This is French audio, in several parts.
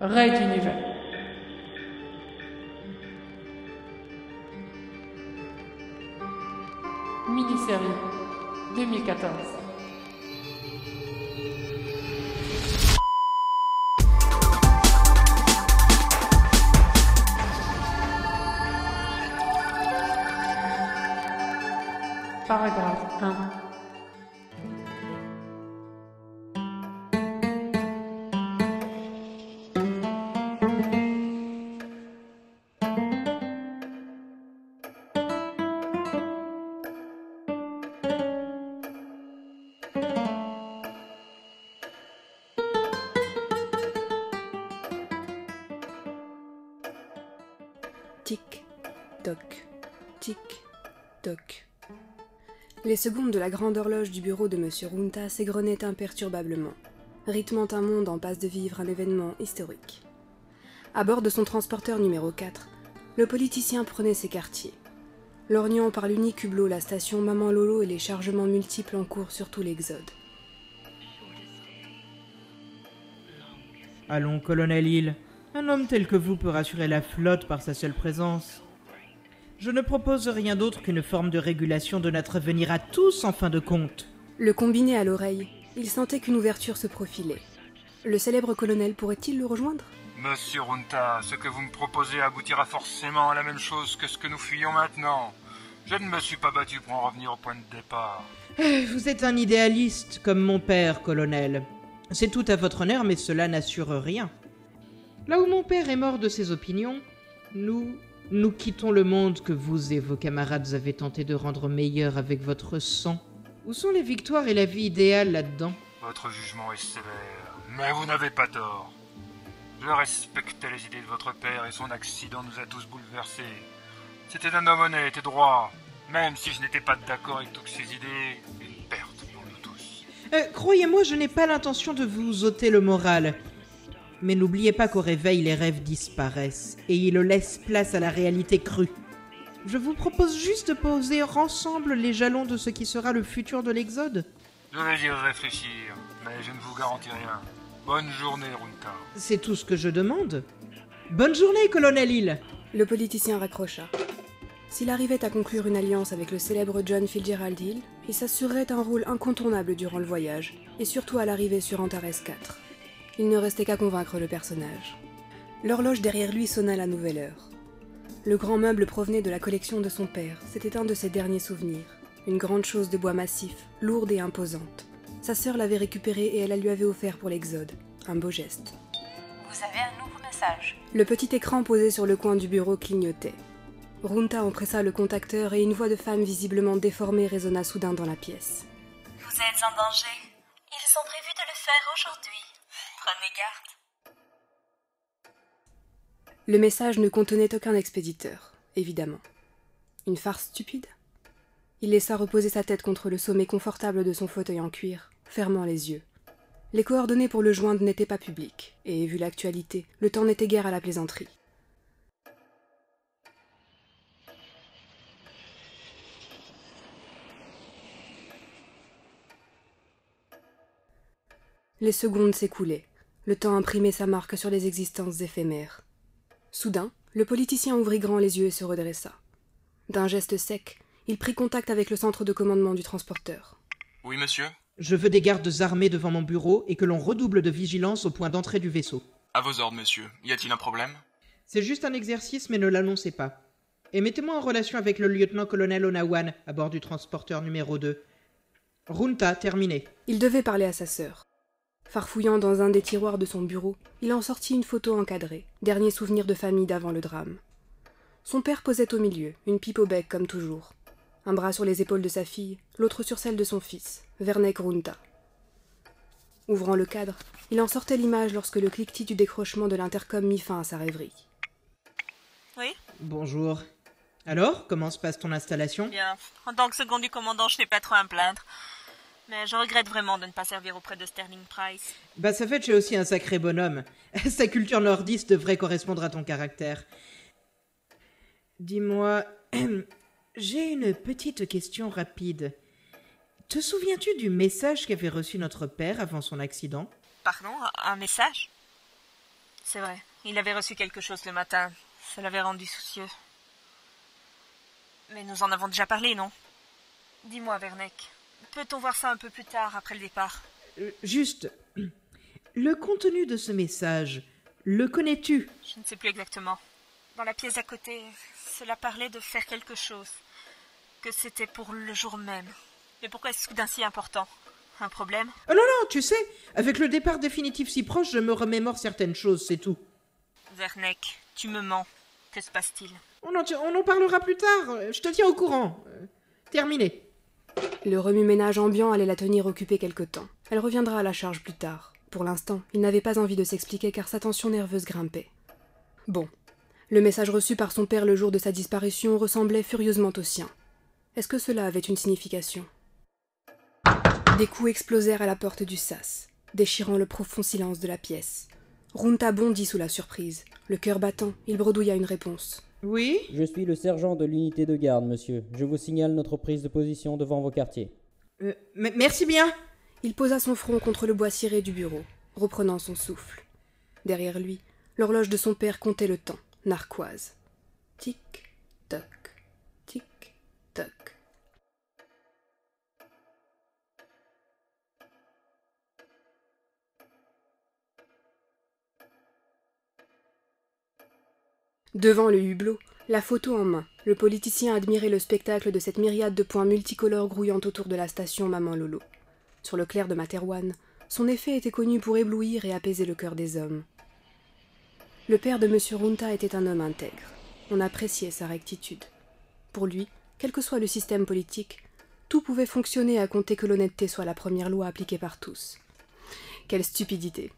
Raid d'univers. Mini-série 2014. Paragraphe 1. Les secondes de la grande horloge du bureau de M. Runta s'égrenaient imperturbablement, rythmant un monde en passe de vivre un événement historique. À bord de son transporteur numéro 4, le politicien prenait ses quartiers, lorgnant par l'unique hublot la station Maman Lolo et les chargements multiples en cours sur tout l'Exode. Allons, colonel Hill, un homme tel que vous peut rassurer la flotte par sa seule présence. Je ne propose rien d'autre qu'une forme de régulation de notre avenir à tous en fin de compte. Le combiné à l'oreille, il sentait qu'une ouverture se profilait. Le célèbre colonel pourrait-il le rejoindre? Monsieur Runta, ce que vous me proposez aboutira forcément à la même chose que ce que nous fuyons maintenant. Je ne me suis pas battu pour en revenir au point de départ. Euh, Vous êtes un idéaliste comme mon père, colonel. C'est tout à votre honneur, mais cela n'assure rien. Là où mon père est mort de ses opinions, nous, nous quittons le monde que vous et vos camarades avez tenté de rendre meilleur avec votre sang. Où sont les victoires et la vie idéale là-dedans? Votre jugement est sévère, mais vous n'avez pas tort. Je respectais les idées de votre père et son accident nous a tous bouleversés. C'était un homme honnête et droit. Même si je n'étais pas d'accord avec toutes ses idées, une perte pour nous tous. Euh, Croyez-moi, je n'ai pas l'intention de vous ôter le moral. Mais n'oubliez pas qu'au réveil, les rêves disparaissent et ils laissent place à la réalité crue. Je vous propose juste de poser ensemble les jalons de ce qui sera le futur de l'Exode. Je vais y réfléchir, mais je ne vous garantis rien. Bonne journée, Runta. C'est tout ce que je demande. Bonne journée, colonel Hill. Le politicien raccrocha. S'il arrivait à conclure une alliance avec le célèbre John Fitzgerald Hill, il s'assurerait un rôle incontournable durant le voyage, et surtout à l'arrivée sur Antares 4. Il ne restait qu'à convaincre le personnage. L'horloge derrière lui sonna la nouvelle heure. Le grand meuble provenait de la collection de son père, c'était un de ses derniers souvenirs. Une grande chose de bois massif, lourde et imposante. Sa sœur l'avait récupérée et elle la lui avait offert pour l'Exode. Un beau geste. Vous avez un nouveau message. Le petit écran posé sur le coin du bureau clignotait. Runta en pressa le contacteur et une voix de femme visiblement déformée résonna soudain dans la pièce. Vous êtes en danger. Ils ont prévu de le faire aujourd'hui. Prenez garde. Le message ne contenait aucun expéditeur, évidemment. Une farce stupide Il laissa reposer sa tête contre le sommet confortable de son fauteuil en cuir, fermant les yeux. Les coordonnées pour le joindre n'étaient pas publiques, et vu l'actualité, le temps n'était guère à la plaisanterie. Les secondes s'écoulaient. Le temps imprimait sa marque sur les existences éphémères. Soudain, le politicien ouvrit grand les yeux et se redressa. D'un geste sec, il prit contact avec le centre de commandement du transporteur. Oui, monsieur Je veux des gardes armés devant mon bureau et que l'on redouble de vigilance au point d'entrée du vaisseau. À vos ordres, monsieur. Y a-t-il un problème? C'est juste un exercice, mais ne l'annoncez pas. Et mettez-moi en relation avec le lieutenant-colonel Onawan à bord du transporteur numéro 2. Runta, terminé. Il devait parler à sa sœur. Farfouillant dans un des tiroirs de son bureau, il en sortit une photo encadrée, dernier souvenir de famille d'avant le drame. Son père posait au milieu, une pipe au bec comme toujours. Un bras sur les épaules de sa fille, l'autre sur celle de son fils, Vernek Runta. Ouvrant le cadre, il en sortait l'image lorsque le cliquetis du décrochement de l'intercom mit fin à sa rêverie. Oui? Bonjour. Alors, comment se passe ton installation? Bien. En tant que second du commandant, je n'ai pas trop à me plaindre. Mais je regrette vraiment de ne pas servir auprès de Sterling Price. Bah, ça fait que tu es aussi un sacré bonhomme. Sa culture nordiste devrait correspondre à ton caractère. Dis-moi, j'ai une petite question rapide. Te souviens-tu du message qu'avait reçu notre père avant son accident? Pardon Un message? C'est vrai, il avait reçu quelque chose le matin. Ça l'avait rendu soucieux. Mais nous en avons déjà parlé, non? Dis-moi, Vernek, peut-on voir ça un peu plus tard, après le départ Euh, juste. Le contenu de ce message, le connais-tu Je ne sais plus exactement. Dans la pièce à côté, cela parlait de faire quelque chose. Que c'était pour le jour même. Mais pourquoi est-ce soudain si important? Un problème? Oh non, non, tu sais, avec le départ définitif si proche, je me remémore certaines choses, c'est tout. Vernek, tu me mens. Que se passe-t-il? On en, on en parlera plus tard, je te tiens au courant. Euh, terminé. Le remue-ménage ambiant allait la tenir occupée quelque temps. Elle reviendra à la charge plus tard. Pour l'instant, il n'avait pas envie de s'expliquer car sa tension nerveuse grimpait. Bon. Le message reçu par son père le jour de sa disparition ressemblait furieusement au sien. Est-ce que cela avait une signification? Des coups explosèrent à la porte du sas, déchirant le profond silence de la pièce. Runta bondit sous la surprise. Le cœur battant, il bredouilla une réponse. Oui Je suis le sergent de l'unité de garde, monsieur. Je vous signale notre prise de position devant vos quartiers. Euh, Merci bien. Il posa son front contre le bois ciré du bureau, reprenant son souffle. Derrière lui, l'horloge de son père comptait le temps, narquoise. Tic, Devant le hublot, la photo en main, le politicien admirait le spectacle de cette myriade de points multicolores grouillant autour de la station Maman Lolo. Sur le clair de Materwan, son effet était connu pour éblouir et apaiser le cœur des hommes. Le père de M. Runta était un homme intègre. On appréciait sa rectitude. Pour lui, quel que soit le système politique, tout pouvait fonctionner à compter que l'honnêteté soit la première loi appliquée par tous. Quelle stupidité.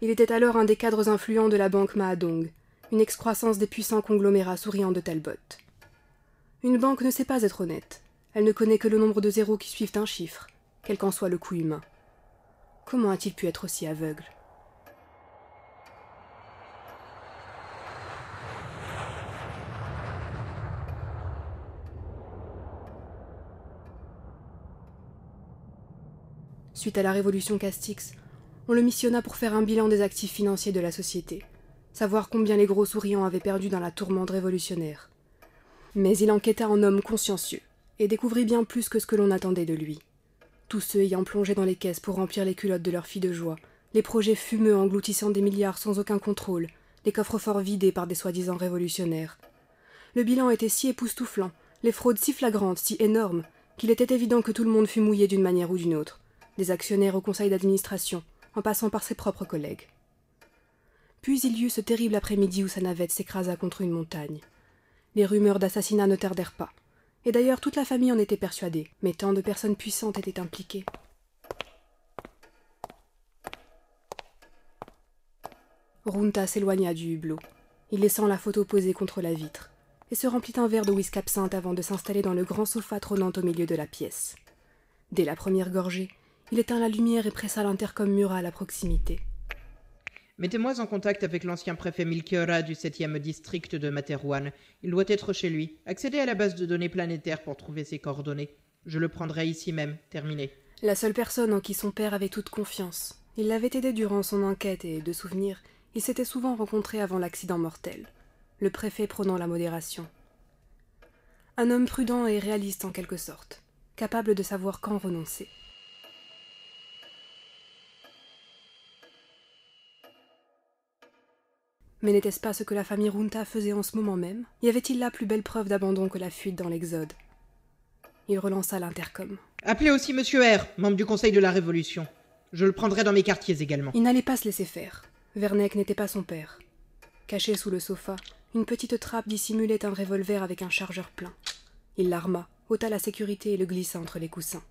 Il était alors un des cadres influents de la banque Mahadong, une excroissance des puissants conglomérats souriants de Talbot. Une banque ne sait pas être honnête. Elle ne connaît que le nombre de zéros qui suivent un chiffre, quel qu'en soit le coût humain. Comment a-t-il pu être aussi aveugle? Suite à la révolution Castix, on le missionna pour faire un bilan des actifs financiers de la société, savoir combien les gros souriants avaient perdu dans la tourmente révolutionnaire. Mais il enquêta en homme consciencieux, et découvrit bien plus que ce que l'on attendait de lui. Tous ceux ayant plongé dans les caisses pour remplir les culottes de leurs filles de joie, les projets fumeux engloutissant des milliards sans aucun contrôle, les coffres-forts vidés par des soi-disant révolutionnaires. Le bilan était si époustouflant, les fraudes si flagrantes, si énormes, qu'il était évident que tout le monde fut mouillé d'une manière ou d'une autre, des actionnaires au conseil d'administration, en passant par ses propres collègues. Puis il y eut ce terrible après-midi où sa navette s'écrasa contre une montagne. Les rumeurs d'assassinat ne tardèrent pas. Et d'ailleurs toute la famille en était persuadée, mais tant de personnes puissantes étaient impliquées. Runta s'éloigna du hublot. Il laissant la photo posée contre la vitre, et se remplit un verre de whisky absinthe avant de s'installer dans le grand sofa trônant au milieu de la pièce. Dès la première gorgée, il éteint la lumière et pressa l'intercom mural à proximité. Mettez-moi en contact avec l'ancien préfet Milkiora du 7e district de Materwan. Il doit être chez lui. Accédez à la base de données planétaire pour trouver ses coordonnées. Je le prendrai ici même. Terminé. La seule personne en qui son père avait toute confiance. Il l'avait aidé durant son enquête et, de souvenir, ils s'étaient souvent rencontrés avant l'accident mortel. Le préfet prônant la modération. Un homme prudent et réaliste en quelque sorte, capable de savoir quand renoncer. Mais n'était-ce pas ce que la famille Runta faisait en ce moment même? Y avait-il là plus belle preuve d'abandon que la fuite dans l'Exode? Il relança l'intercom. Appelez aussi Monsieur R, membre du Conseil de la Révolution. Je le prendrai dans mes quartiers également. Il n'allait pas se laisser faire. Verneck n'était pas son père. Caché sous le sofa, une petite trappe dissimulait un revolver avec un chargeur plein. Il l'arma, ôta la sécurité et le glissa entre les coussins.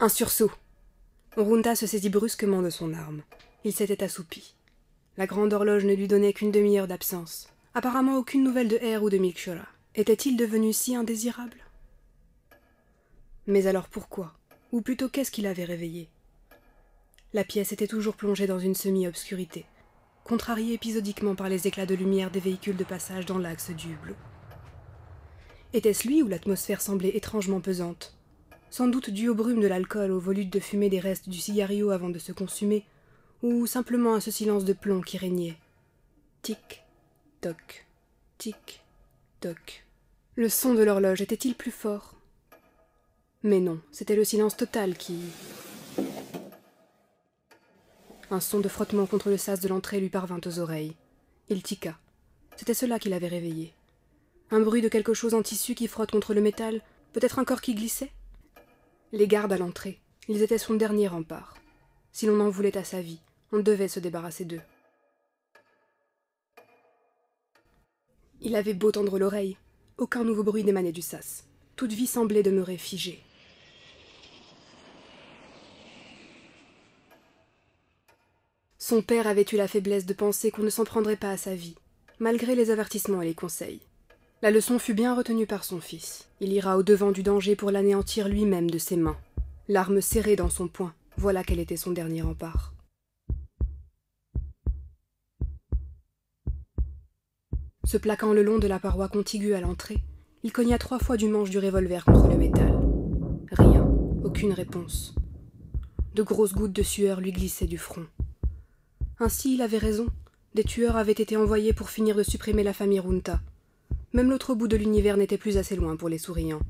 Un sursaut. Runta se saisit brusquement de son arme. Il s'était assoupi. La grande horloge ne lui donnait qu'une demi-heure d'absence. Apparemment aucune nouvelle de R ou de Milkshora. Était-il devenu si indésirable? Mais alors pourquoi? Ou plutôt qu'est-ce qui l'avait réveillé? La pièce était toujours plongée dans une semi-obscurité, contrariée épisodiquement par les éclats de lumière des véhicules de passage dans l'axe du hublot. Était-ce lui ou l'atmosphère semblait étrangement pesante? Sans doute dû aux brumes de l'alcool, aux volutes de fumée des restes du cigario avant de se consumer, ou simplement à ce silence de plomb qui régnait. Tic, toc, tic, toc. Le son de l'horloge était-il plus fort? Mais non, c'était le silence total qui. Un son de frottement contre le sas de l'entrée lui parvint aux oreilles. Il tiqua. C'était cela qui l'avait réveillé. Un bruit de quelque chose en tissu qui frotte contre le métal, peut-être un corps qui glissait? Les gardes à l'entrée, ils étaient son dernier rempart. Si l'on en voulait à sa vie, on devait se débarrasser d'eux. Il avait beau tendre l'oreille, aucun nouveau bruit n'émanait du sas. Toute vie semblait demeurer figée. Son père avait eu la faiblesse de penser qu'on ne s'en prendrait pas à sa vie, malgré les avertissements et les conseils. La leçon fut bien retenue par son fils. Il ira au-devant du danger pour l'anéantir lui-même de ses mains. L'arme serrée dans son poing, voilà quel était son dernier rempart. Se plaquant le long de la paroi contiguë à l'entrée, il cogna trois fois du manche du revolver contre le métal. Rien, aucune réponse. De grosses gouttes de sueur lui glissaient du front. Ainsi, il avait raison. Des tueurs avaient été envoyés pour finir de supprimer la famille Runta. Même l'autre bout de l'univers n'était plus assez loin pour les souriants.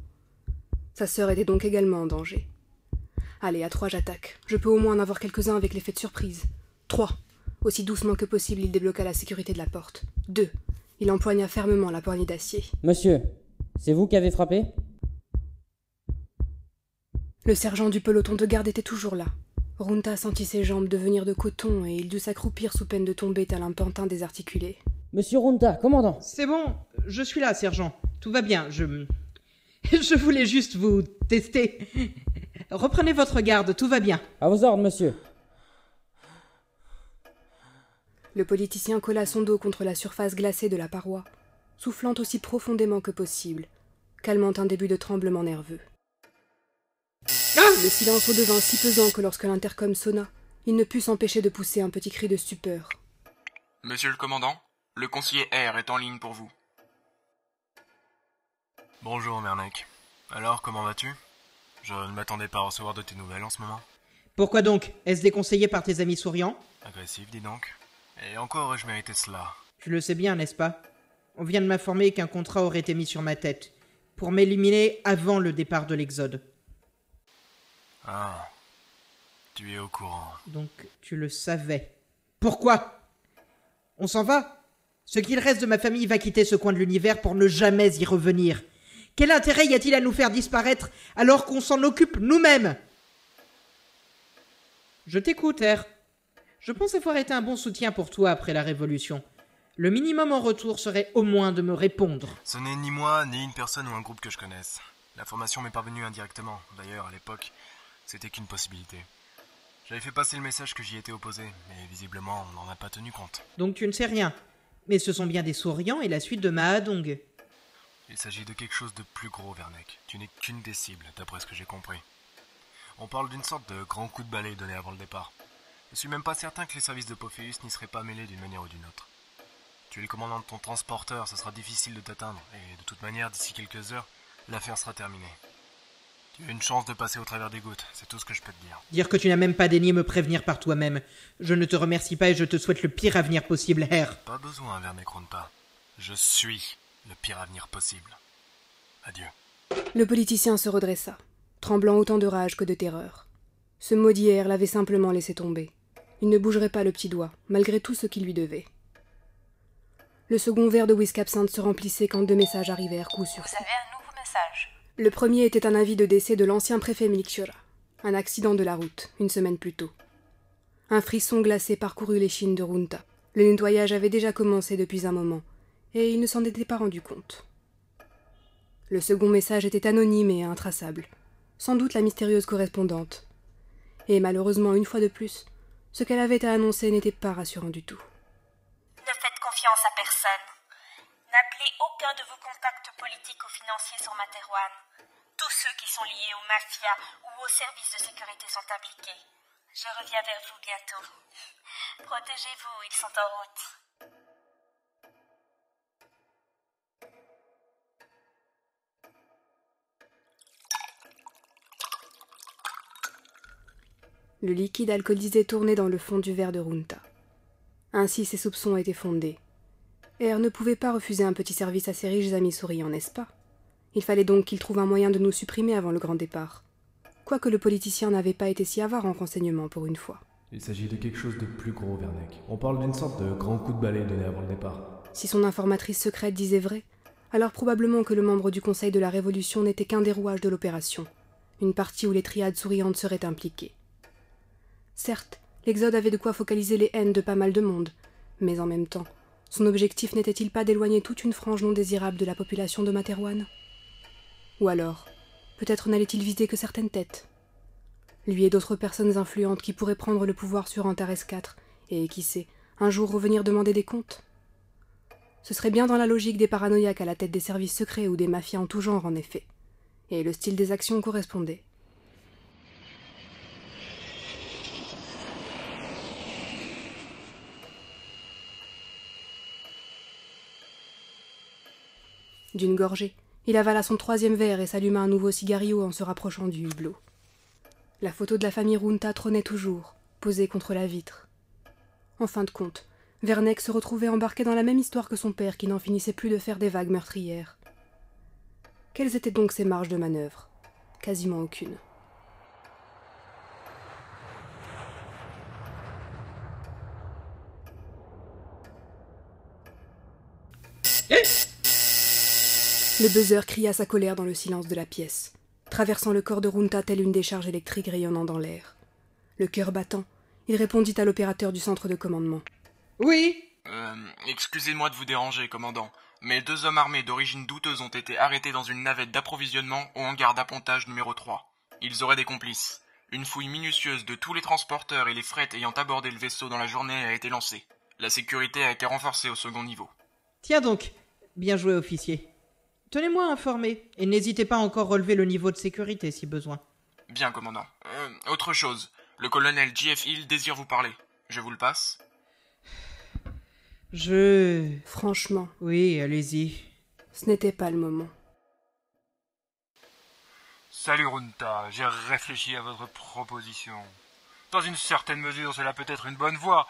Sa sœur était donc également en danger. Allez, à trois, j'attaque. Je peux au moins en avoir quelques-uns avec l'effet de surprise. Trois. Aussi doucement que possible, il débloqua la sécurité de la porte. Deux. Il empoigna fermement la poignée d'acier. Monsieur, c'est vous qui avez frappé? Le sergent du peloton de garde était toujours là. Runta sentit ses jambes devenir de coton et il dut s'accroupir sous peine de tomber tel un pantin désarticulé. Monsieur Runta, commandant C'est bon, je suis là, sergent. Tout va bien, je. Je voulais juste vous tester. Reprenez votre garde, tout va bien. À vos ordres, monsieur. Le politicien colla son dos contre la surface glacée de la paroi, soufflant aussi profondément que possible, calmant un début de tremblement nerveux. Le silence redevint si pesant que lorsque l'intercom sonna, il ne put s'empêcher de pousser un petit cri de stupeur. Monsieur le commandant, le conseiller R est en ligne pour vous. Bonjour Mernek. Alors, comment vas-tu? Je ne m'attendais pas à recevoir de tes nouvelles en ce moment. Pourquoi donc? Est-ce déconseillé par tes amis souriants? Agressif, dis donc. Et encore ai-je mérité cela? Tu le sais bien, n'est-ce pas? On vient de m'informer qu'un contrat aurait été mis sur ma tête, pour m'éliminer avant le départ de l'Exode. Ah. Tu es au courant. Donc tu le savais. Pourquoi? On s'en va? Ce qu'il reste de ma famille va quitter ce coin de l'univers pour ne jamais y revenir. Quel intérêt y a-t-il à nous faire disparaître alors qu'on s'en occupe nous-mêmes? Je t'écoute, R. Je pense avoir été un bon soutien pour toi après la Révolution. Le minimum en retour serait au moins de me répondre. Ce n'est ni moi, ni une personne ou un groupe que je connaisse. L'information m'est parvenue indirectement. D'ailleurs, à l'époque, c'était qu'une possibilité. J'avais fait passer le message que j'y étais opposé, mais visiblement, on n'en a pas tenu compte. Donc tu ne sais rien. Mais ce sont bien des souriants et la suite de Mahadong. Il s'agit de quelque chose de plus gros, Vernek. Tu n'es qu'une des cibles, d'après ce que j'ai compris. On parle d'une sorte de grand coup de balai donné avant le départ. Je suis même pas certain que les services de Pophéus n'y seraient pas mêlés d'une manière ou d'une autre. Tu es le commandant de ton transporteur, ce sera difficile de t'atteindre, et de toute manière, d'ici quelques heures, l'affaire sera terminée. Tu as une chance de passer au travers des gouttes, c'est tout ce que je peux te dire. Dire que tu n'as même pas daigné me prévenir par toi-même. Je ne te remercie pas et je te souhaite le pire avenir possible, R. Pas besoin, pas. Je suis le pire avenir possible. Adieu. Le politicien se redressa, tremblant autant de rage que de terreur. Ce maudit air l'avait simplement laissé tomber. Il ne bougerait pas le petit doigt, malgré tout ce qu'il lui devait. Le second verre de whisky absinthe se remplissait quand deux messages arrivèrent coup sur coup. Vous avez un nouveau message. Le premier était un avis de décès de l'ancien préfet Milikchura. Un accident de la route, une semaine plus tôt. Un frisson glacé parcourut les chines de Runta. Le nettoyage avait déjà commencé depuis un moment, et il ne s'en était pas rendu compte. Le second message était anonyme et intraçable, sans doute la mystérieuse correspondante. Et malheureusement, une fois de plus, ce qu'elle avait à annoncer n'était pas rassurant du tout. Ne faites confiance à personne. N'appelez aucun de vos contacts politiques ou financiers sur Materwan. Tous ceux qui sont liés aux mafias ou aux services de sécurité sont impliqués. Je reviens vers vous bientôt. Protégez-vous, ils sont en route. Le liquide alcoolisé tournait dans le fond du verre de Runta. Ainsi ses soupçons étaient fondés. R ne pouvait pas refuser un petit service à ses riches amis souriants, n'est-ce pas? Il fallait donc qu'il trouve un moyen de nous supprimer avant le grand départ. Quoique le politicien n'avait pas été si avare en renseignements pour une fois. Il s'agit de quelque chose de plus gros, Vernec. On parle d'une sorte de grand coup de balai donné avant le départ. Si son informatrice secrète disait vrai, alors probablement que le membre du Conseil de la Révolution n'était qu'un des rouages de l'opération, une partie où les triades souriantes seraient impliquées. Certes, l'Exode avait de quoi focaliser les haines de pas mal de monde, mais en même temps, son objectif n'était-il pas d'éloigner toute une frange non désirable de la population de Materwan Ou alors, peut-être n'allait-il viser que certaines têtes? Lui et d'autres personnes influentes qui pourraient prendre le pouvoir sur Antares IV, et, qui sait, un jour revenir demander des comptes? Ce serait bien dans la logique des paranoïaques à la tête des services secrets ou des mafias en tout genre, en effet. Et le style des actions correspondait. D'une gorgée, il avala son troisième verre et s'alluma un nouveau cigario en se rapprochant du hublot. La photo de la famille Runta trônait toujours, posée contre la vitre. En fin de compte, Verneck se retrouvait embarqué dans la même histoire que son père qui n'en finissait plus de faire des vagues meurtrières. Quelles étaient donc ses marges de manœuvre? Quasiment aucune. Le buzzer cria sa colère dans le silence de la pièce, traversant le corps de Runta telle une décharge électrique rayonnant dans l'air. Le cœur battant, il répondit à l'opérateur du centre de commandement. Oui Euh, excusez-moi de vous déranger, commandant, mais deux hommes armés d'origine douteuse ont été arrêtés dans une navette d'approvisionnement au hangar d'appontage numéro 3. Ils auraient des complices. Une fouille minutieuse de tous les transporteurs et les frettes ayant abordé le vaisseau dans la journée a été lancée. La sécurité a été renforcée au second niveau. Tiens donc, bien joué officier. Tenez-moi informé, et n'hésitez pas à encore relever le niveau de sécurité si besoin. Bien, commandant. Euh, autre chose. Le colonel J.F. Hill désire vous parler. Je vous le passe Je... Franchement, Oui, allez-y. ce n'était pas le moment. Salut Runta, j'ai réfléchi à votre proposition. Dans une certaine mesure, cela peut être une bonne voie,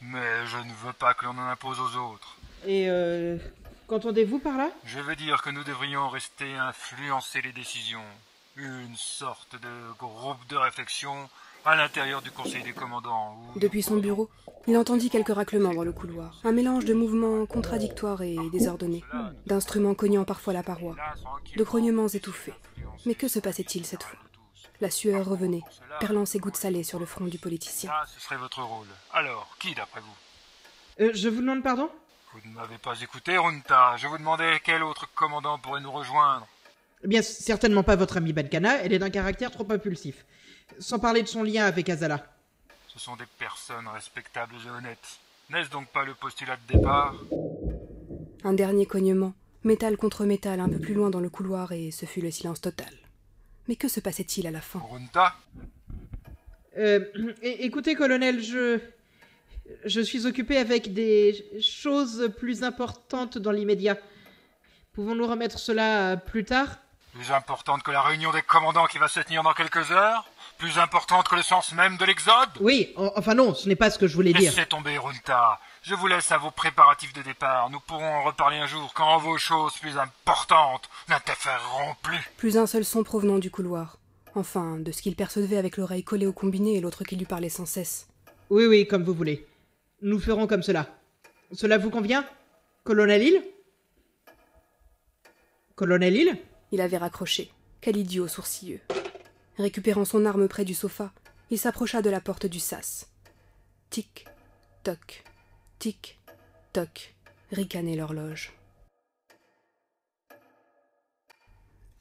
mais je ne veux pas que l'on en impose aux autres. Et euh... Qu'entendez-vous par là? Je veux dire que nous devrions rester influencer les décisions. Une sorte de groupe de réflexion à l'intérieur du conseil des commandants. Où... Depuis son bureau, il entendit quelques raclements dans le couloir, un mélange de mouvements contradictoires et désordonnés, d'instruments cognant parfois la paroi, de grognements étouffés. Mais que se passait-il cette fois? La sueur revenait, perlant ses gouttes salées sur le front du politicien. Ça, ce serait votre rôle. Alors, qui d'après vous? Euh, Je vous demande pardon? Vous ne m'avez pas écouté, Runta. Je vous demandais quel autre commandant pourrait nous rejoindre. Eh bien, certainement pas votre amie Bankana, elle est d'un caractère trop impulsif. Sans parler de son lien avec Azala. Ce sont des personnes respectables et honnêtes. N'est-ce donc pas le postulat de départ? Un dernier cognement, métal contre métal un peu plus loin dans le couloir, et ce fut le silence total. Mais que se passait-il à la fin? Runta? Euh, écoutez, colonel, je... Je suis occupé avec des choses plus importantes dans l'immédiat. Pouvons-nous remettre cela plus tard? Plus importante que la réunion des commandants qui va se tenir dans quelques heures? Plus importante que le sens même de l'exode? Oui, en- enfin non, ce n'est pas ce que je voulais dire. Laissez tomber, Runta. Je vous laisse à vos préparatifs de départ. Nous pourrons en reparler un jour quand vos choses plus importantes n'interféreront plus. Plus un seul son provenant du couloir. Enfin, de ce qu'il percevait avec l'oreille collée au combiné et l'autre qui lui parlait sans cesse. Oui, oui, comme vous voulez. Nous ferons comme cela. Cela vous convient Colonel Hill? Colonel Hill? Il avait raccroché. Quel idiot sourcilleux. Récupérant son arme près du sofa, il s'approcha de la porte du sas. Tic, toc, tic, toc, ricanait l'horloge.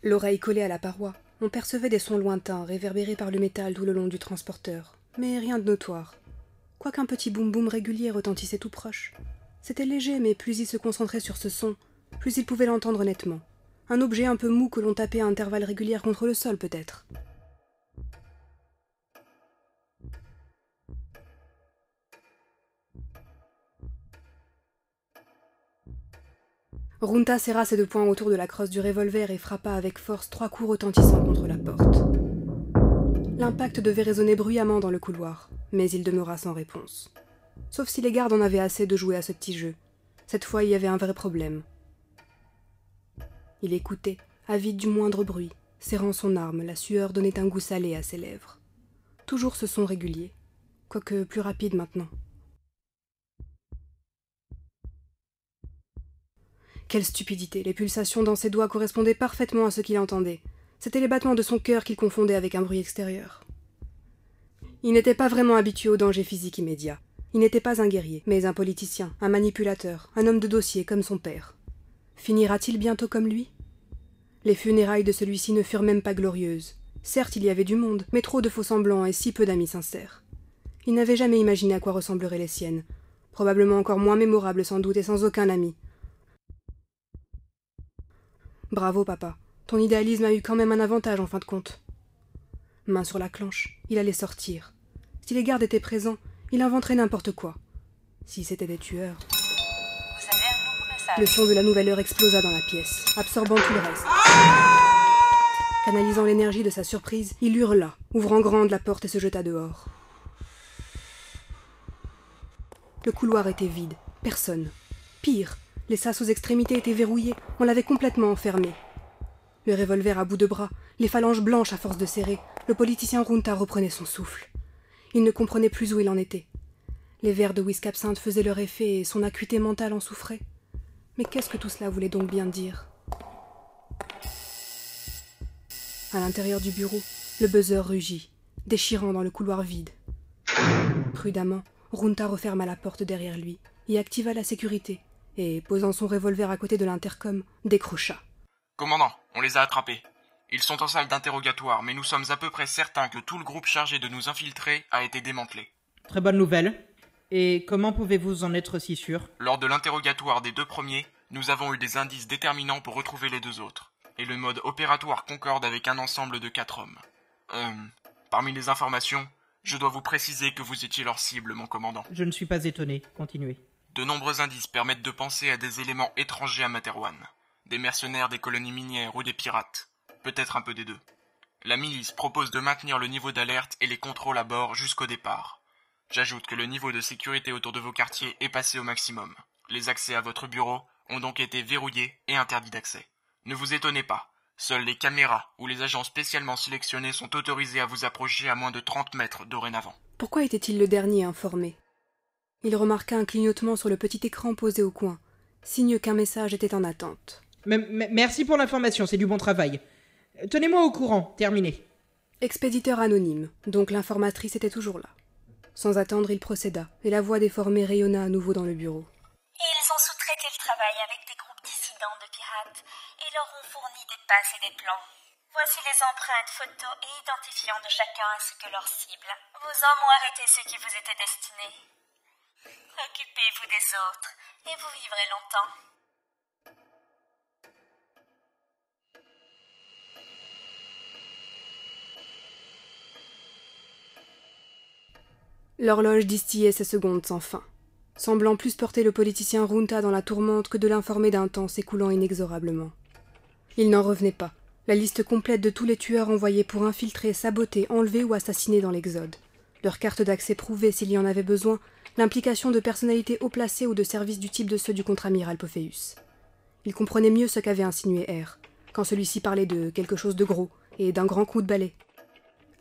L'oreille collée à la paroi, on percevait des sons lointains réverbérés par le métal tout le long du transporteur, mais rien de notoire quoiqu'un petit boum-boum régulier retentissait tout proche. C'était léger, mais plus il se concentrait sur ce son, plus il pouvait l'entendre nettement. Un objet un peu mou que l'on tapait à intervalles réguliers contre le sol, peut-être. Runta serra ses deux poings autour de la crosse du revolver et frappa avec force trois coups retentissants contre la porte. L'impact devait résonner bruyamment dans le couloir mais il demeura sans réponse. Sauf si les gardes en avaient assez de jouer à ce petit jeu. Cette fois, il y avait un vrai problème. Il écoutait, avide du moindre bruit, serrant son arme, la sueur donnait un goût salé à ses lèvres. Toujours ce son régulier, quoique plus rapide maintenant. Quelle stupidité Les pulsations dans ses doigts correspondaient parfaitement à ce qu'il entendait. C'étaient les battements de son cœur qu'il confondait avec un bruit extérieur. Il n'était pas vraiment habitué au danger physique immédiat. Il n'était pas un guerrier, mais un politicien, un manipulateur, un homme de dossier comme son père. Finira-t-il bientôt comme lui? Les funérailles de celui-ci ne furent même pas glorieuses. Certes, il y avait du monde, mais trop de faux semblants et si peu d'amis sincères. Il n'avait jamais imaginé à quoi ressembleraient les siennes. Probablement encore moins mémorables sans doute et sans aucun ami. Bravo, papa. Ton idéalisme a eu quand même un avantage en fin de compte. Main sur la clenche, il allait sortir. Si les gardes étaient présents, il inventerait n'importe quoi. Si c'était des tueurs. Le son de la nouvelle heure explosa dans la pièce, absorbant tout le reste. Canalisant l'énergie de sa surprise, il hurla, ouvrant grande la porte et se jeta dehors. Le couloir était vide, personne. Pire, les sas aux extrémités étaient verrouillés, on l'avait complètement enfermé. Le revolver à bout de bras, les phalanges blanches à force de serrer, le politicien Runta reprenait son souffle. Il ne comprenait plus où il en était. Les verres de whisky absinthe faisaient leur effet et son acuité mentale en souffrait. Mais qu'est-ce que tout cela voulait donc bien dire? À l'intérieur du bureau, le buzzer rugit, déchirant dans le couloir vide. Prudemment, Runta referma la porte derrière lui, y activa la sécurité, et, posant son revolver à côté de l'intercom, décrocha. Commandant, on les a attrapés. Ils sont en salle d'interrogatoire, mais nous sommes à peu près certains que tout le groupe chargé de nous infiltrer a été démantelé. Très bonne nouvelle. Et comment pouvez-vous en être si sûr? Lors de l'interrogatoire des deux premiers, nous avons eu des indices déterminants pour retrouver les deux autres. Et le mode opératoire concorde avec un ensemble de quatre hommes. Euh, parmi les informations, je dois vous préciser que vous étiez leur cible, mon commandant. Je ne suis pas étonné. Continuez. De nombreux indices permettent de penser à des éléments étrangers à Materwan. Des mercenaires des colonies minières ou des pirates. Peut-être un peu des deux. La milice propose de maintenir le niveau d'alerte et les contrôles à bord jusqu'au départ. J'ajoute que le niveau de sécurité autour de vos quartiers est passé au maximum. Les accès à votre bureau ont donc été verrouillés et interdits d'accès. Ne vous étonnez pas. Seules les caméras ou les agents spécialement sélectionnés sont autorisés à vous approcher à moins de 30 mètres dorénavant. Pourquoi était-il le dernier informé? Il remarqua un clignotement sur le petit écran posé au coin, signe qu'un message était en attente. M- merci pour l'information, c'est du bon travail. Tenez-moi au courant, terminé. Expéditeur anonyme, donc l'informatrice était toujours là. Sans attendre, il procéda, et la voix déformée rayonna à nouveau dans le bureau. Ils ont sous-traité le travail avec des groupes dissidents de pirates et leur ont fourni des passes et des plans. Voici les empreintes, photos et identifiants de chacun ainsi que leur cible. Vos hommes ont arrêté ceux qui vous étaient destinés. Occupez-vous des autres et vous vivrez longtemps. L'horloge distillait ses secondes sans fin, semblant plus porter le politicien Runta dans la tourmente que de l'informer d'un temps s'écoulant inexorablement. Il n'en revenait pas. La liste complète de tous les tueurs envoyés pour infiltrer, saboter, enlever ou assassiner dans l'Exode. Leur carte d'accès prouvée s'il y en avait besoin, l'implication de personnalités haut placées ou de services du type de ceux du contre-amiral Pophéus. Il comprenait mieux ce qu'avait insinué R, quand celui-ci parlait de quelque chose de gros et d'un grand coup de balai.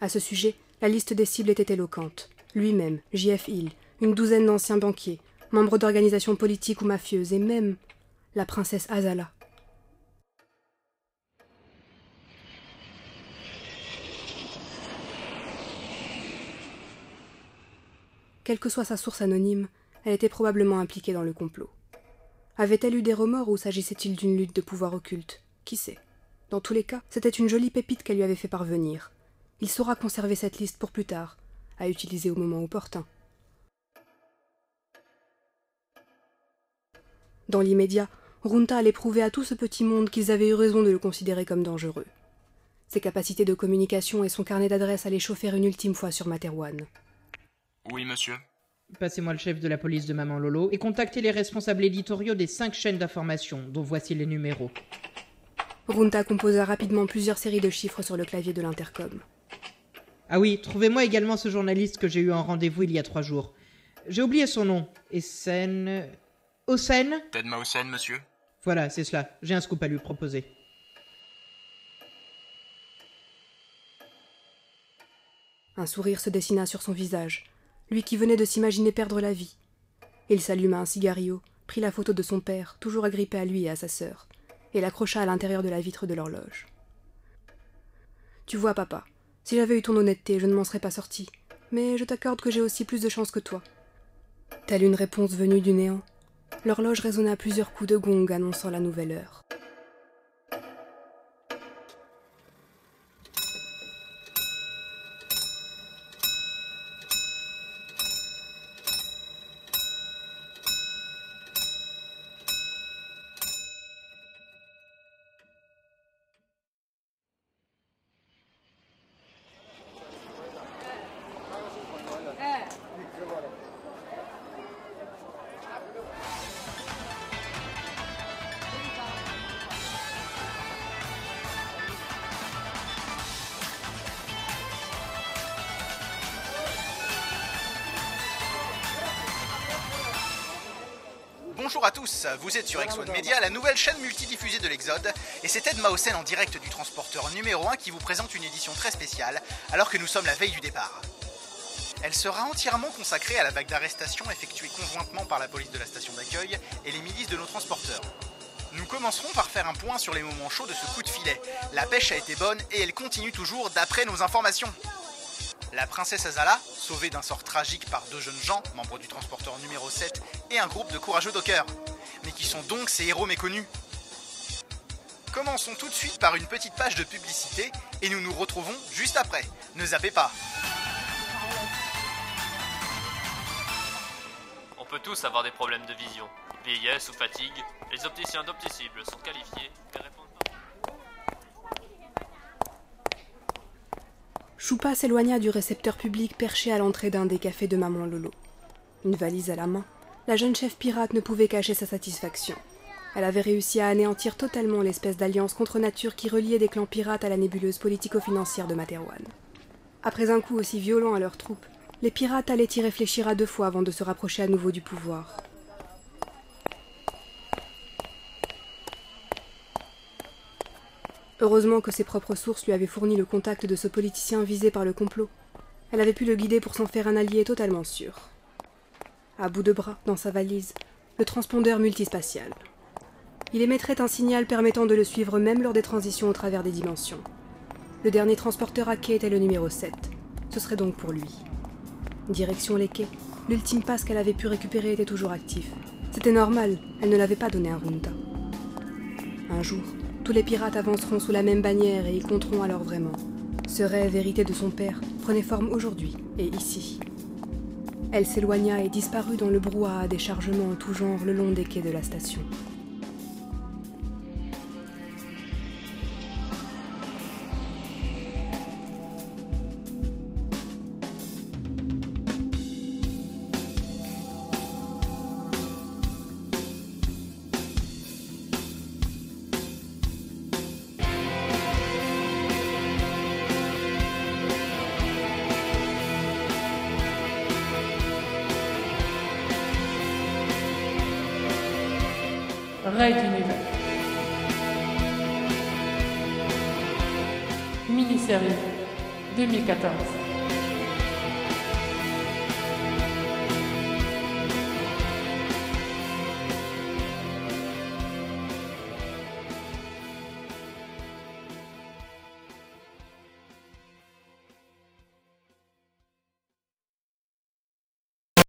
À ce sujet, la liste des cibles était éloquente. Lui-même, J.F. Hill, une douzaine d'anciens banquiers, membres d'organisations politiques ou mafieuses, et même la princesse Azala. Quelle que soit sa source anonyme, elle était probablement impliquée dans le complot. Avait-elle eu des remords ou s'agissait-il d'une lutte de pouvoir occulte? Qui sait? Dans tous les cas, c'était une jolie pépite qu'elle lui avait fait parvenir. Il saura conserver cette liste pour plus tard, à utiliser au moment opportun. Dans l'immédiat, Runta allait prouver à tout ce petit monde qu'ils avaient eu raison de le considérer comme dangereux. Ses capacités de communication et son carnet d'adresses allaient chauffer une ultime fois sur Materwan. Oui, monsieur. Passez-moi le chef de la police de Maman Lolo et contactez les responsables éditoriaux des cinq chaînes d'information, dont voici les numéros. Runta composa rapidement plusieurs séries de chiffres sur le clavier de l'intercom. Ah oui, trouvez-moi également ce journaliste que j'ai eu en rendez-vous il y a trois jours. J'ai oublié son nom. Essen... Osen Ted Mausen, monsieur Voilà, c'est cela. J'ai un scoop à lui proposer. Un sourire se dessina sur son visage, lui qui venait de s'imaginer perdre la vie. Il s'alluma un cigario, prit la photo de son père, toujours agrippé à lui et à sa sœur, et l'accrocha à l'intérieur de la vitre de l'horloge. Tu vois, papa, si j'avais eu ton honnêteté, je ne m'en serais pas sorti, mais je t'accorde que j'ai aussi plus de chance que toi. Telle une réponse venue du néant, l'horloge résonna plusieurs coups de gong annonçant la nouvelle heure. Tous, vous êtes sur X1 Media, la nouvelle chaîne multidiffusée de l'Exode, et c'est Ed Mausen en direct du transporteur numéro 1 qui vous présente une édition très spéciale, alors que nous sommes la veille du départ. Elle sera entièrement consacrée à la vague d'arrestations effectuée conjointement par la police de la station d'accueil et les milices de nos transporteurs. Nous commencerons par faire un point sur les moments chauds de ce coup de filet. La pêche a été bonne et elle continue toujours d'après nos informations. La princesse Azala, sauvée d'un sort tragique par deux jeunes gens, membres du transporteur numéro 7, et un groupe de courageux dockers. Qui sont donc ces héros méconnus Commençons tout de suite par une petite page de publicité et nous nous retrouvons juste après. Ne zappez pas. On peut tous avoir des problèmes de vision, vieillesse ou fatigue. Les opticiens d'Opticible sont qualifiés et répondent Choupa s'éloigna du récepteur public perché à l'entrée d'un des cafés de Maman Lolo. Une valise à la main, la jeune chef pirate ne pouvait cacher sa satisfaction. Elle avait réussi à anéantir totalement l'espèce d'alliance contre nature qui reliait des clans pirates à la nébuleuse politico-financière de Materwan. Après un coup aussi violent à leurs troupes, les pirates allaient y réfléchir à deux fois avant de se rapprocher à nouveau du pouvoir. Heureusement que ses propres sources lui avaient fourni le contact de ce politicien visé par le complot. Elle avait pu le guider pour s'en faire un allié totalement sûr. À bout de bras, dans sa valise, le transpondeur multispatial. Il émettrait un signal permettant de le suivre même lors des transitions au travers des dimensions. Le dernier transporteur à quai était le numéro 7. Ce serait donc pour lui. Direction les quais, l'ultime passe qu'elle avait pu récupérer était toujours actif. C'était normal, elle ne l'avait pas donné à Runta. Un jour, tous les pirates avanceront sous la même bannière et y compteront alors vraiment. Ce rêve hérité de son père prenait forme aujourd'hui et ici. Elle s'éloigna et disparut dans le brouhaha des chargements en tout genre le long des quais de la station. Raid Univers. Mini-série 2014.